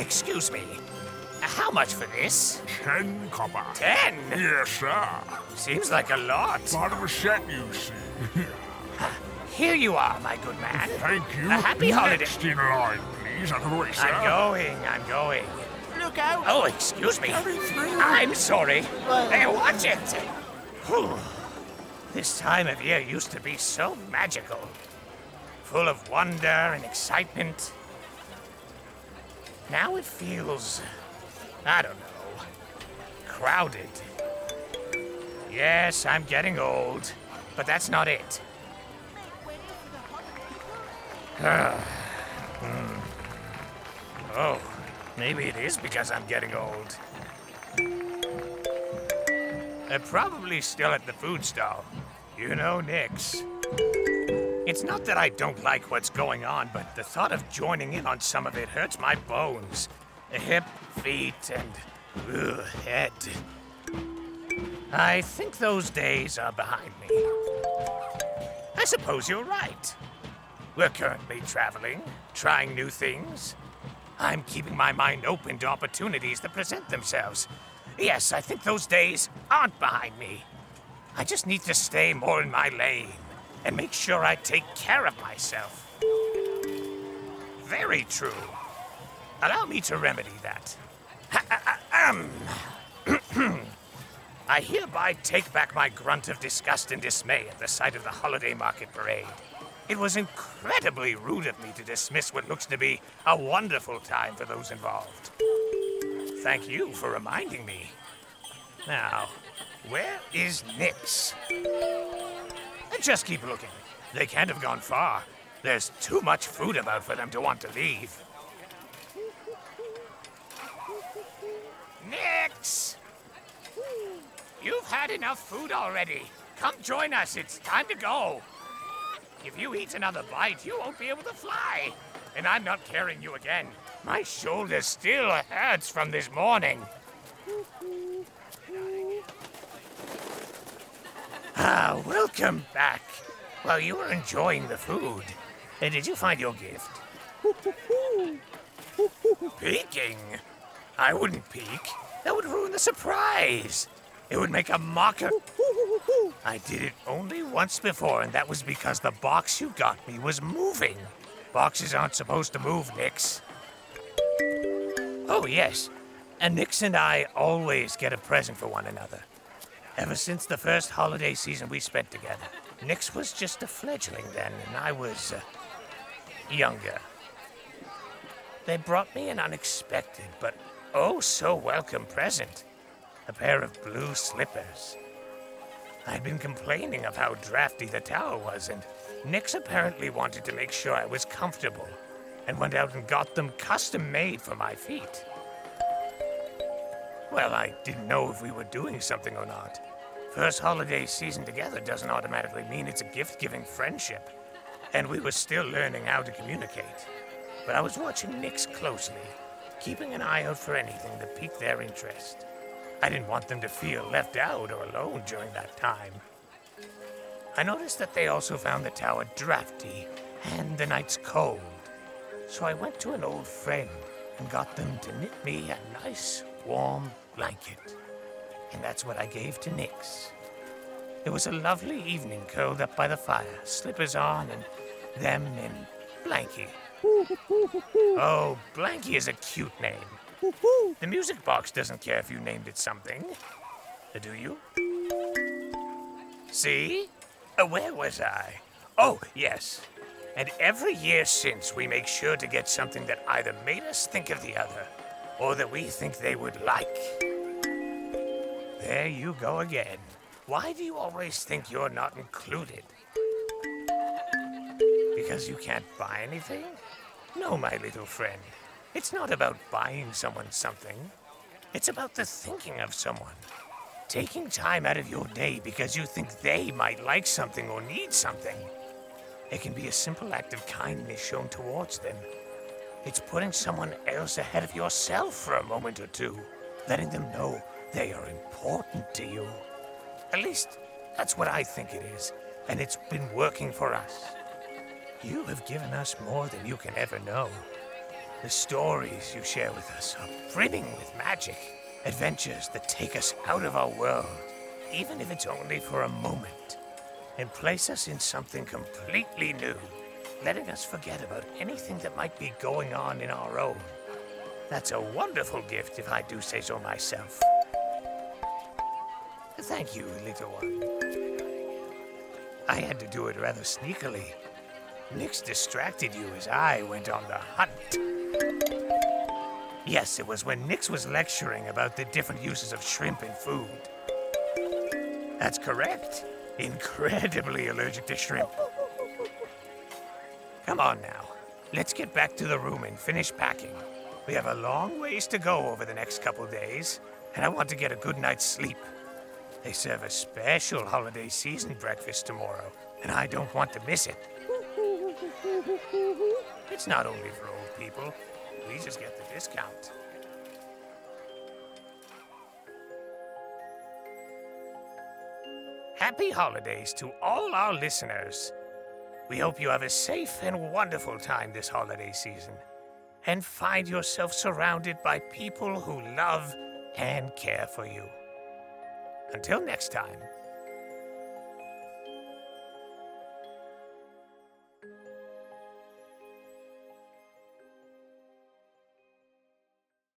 excuse me. How much for this? Ten copper. Ten? Yes, sir. Seems like a lot. Part of a set, you see. Here you are, my good man. Thank you. A happy holiday. Next in line, please. Out of the way, sir. I'm going, I'm going. Look out! Oh, excuse me. I'm sorry. Well- Hey, watch it. Whew. This time of year used to be so magical. Full of wonder and excitement. Now it feels, I don't know, crowded. Yes, I'm getting old, but that's not it. Hmm. Oh, maybe it is because I'm getting old. They're probably still at the food stall. You know, Nix. It's not that I don't like what's going on, but the thought of joining in on some of it hurts my bones. Hip, feet, and ugh, head. I think those days are behind me. I suppose you're right. We're currently traveling, trying new things. I'm keeping my mind open to opportunities that present themselves. Yes, I think those days aren't behind me. I just need to stay more in my lane and make sure I take care of myself. Very true. Allow me to remedy that. I hereby take back my grunt of disgust and dismay at the sight of the holiday market parade. It was incredibly rude of me to dismiss what looks to be a wonderful time for those involved. Thank you for reminding me. Now, where is Nix? Just keep looking. They can't have gone far. There's too much food about for them to want to leave. Nix! You've had enough food already. Come join us. It's time to go. If you eat another bite, you won't be able to fly. And I'm not carrying you again. My shoulder still hurts from this morning. Ah, welcome back. Well, you were enjoying the food. And did you find your gift? Peeking? I wouldn't peek. That would ruin the surprise. It would make a mocker. I did it only once before, and that was because the box you got me was moving. Boxes aren't supposed to move, Nix. Oh, yes. And Nix and I always get a present for one another. Ever since the first holiday season we spent together. Nix was just a fledgling then, and I was uh, younger. They brought me an unexpected but oh so welcome present a pair of blue slippers. I'd been complaining of how drafty the tower was, and Nix apparently wanted to make sure I was comfortable and went out and got them custom made for my feet. Well, I didn't know if we were doing something or not. First holiday season together doesn't automatically mean it's a gift giving friendship, and we were still learning how to communicate. But I was watching Nix closely, keeping an eye out for anything that piqued their interest. I didn't want them to feel left out or alone during that time. I noticed that they also found the tower drafty and the nights cold. So I went to an old friend and got them to knit me a nice warm blanket. And that's what I gave to Nix. It was a lovely evening curled up by the fire, slippers on, and them in Blanky. Oh, Blanky is a cute name. The music box doesn't care if you named it something. Uh, Do you? See? Uh, where was I? Oh, yes. And every year since, we make sure to get something that either made us think of the other or that we think they would like. There you go again. Why do you always think you're not included? Because you can't buy anything? No, my little friend. It's not about buying someone something. It's about the thinking of someone. Taking time out of your day because you think they might like something or need something. It can be a simple act of kindness shown towards them. It's putting someone else ahead of yourself for a moment or two, letting them know they are important to you. At least, that's what I think it is, and it's been working for us. You have given us more than you can ever know. The stories you share with us are brimming with magic. Adventures that take us out of our world, even if it's only for a moment, and place us in something completely new, letting us forget about anything that might be going on in our own. That's a wonderful gift, if I do say so myself. Thank you, little one. I had to do it rather sneakily. Nix distracted you as I went on the hunt. Yes, it was when Nix was lecturing about the different uses of shrimp in food. That's correct. Incredibly allergic to shrimp. Come on now. Let's get back to the room and finish packing. We have a long ways to go over the next couple days, and I want to get a good night's sleep. They serve a special holiday season breakfast tomorrow, and I don't want to miss it. It's not only for old people. We just get the discount. Happy holidays to all our listeners. We hope you have a safe and wonderful time this holiday season and find yourself surrounded by people who love and care for you. Until next time,